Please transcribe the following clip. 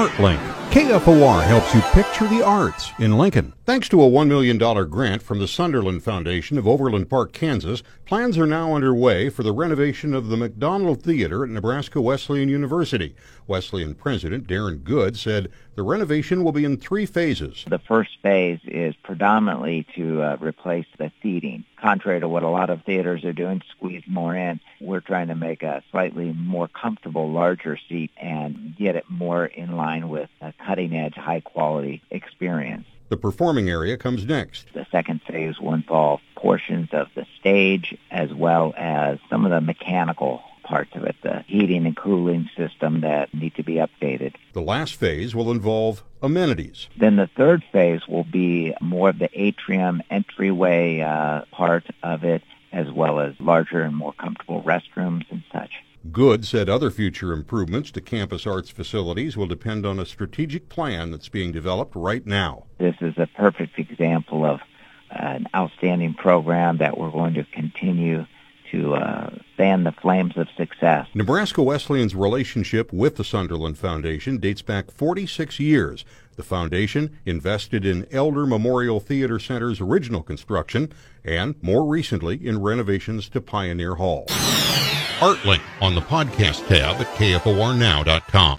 ArtLink. KFOR helps you picture the arts in Lincoln. Thanks to a $1 million grant from the Sunderland Foundation of Overland Park, Kansas, plans are now underway for the renovation of the McDonald Theater at Nebraska Wesleyan University. Wesleyan President Darrin Good said the renovation will be in three phases. The first phase is predominantly to uh, replace the seating. Contrary to what a lot of theaters are doing, squeeze more in, we're trying to make a slightly more comfortable, larger seat and get it more in line with a cutting-edge, high-quality experience. The performing area comes next. The second phase will involve portions of the stage as well as some of the mechanical parts of it, the heating and cooling system that need to be updated. The last phase will involve amenities. Then the third phase will be more of the atrium entryway uh, part of it, as well as larger and more comfortable restrooms and such. Good said other future improvements to campus arts facilities will depend on a strategic plan that's being developed right now. This is a perfect example of an outstanding program that we're going to continue to uh, fan the flames of success. Nebraska Wesleyan's relationship with the Sunderland Foundation dates back 46 years. The foundation invested in Elder Memorial Theater Center's original construction and, more recently, in renovations to Pioneer Hall. ArtLink on the podcast tab at kfornow.com.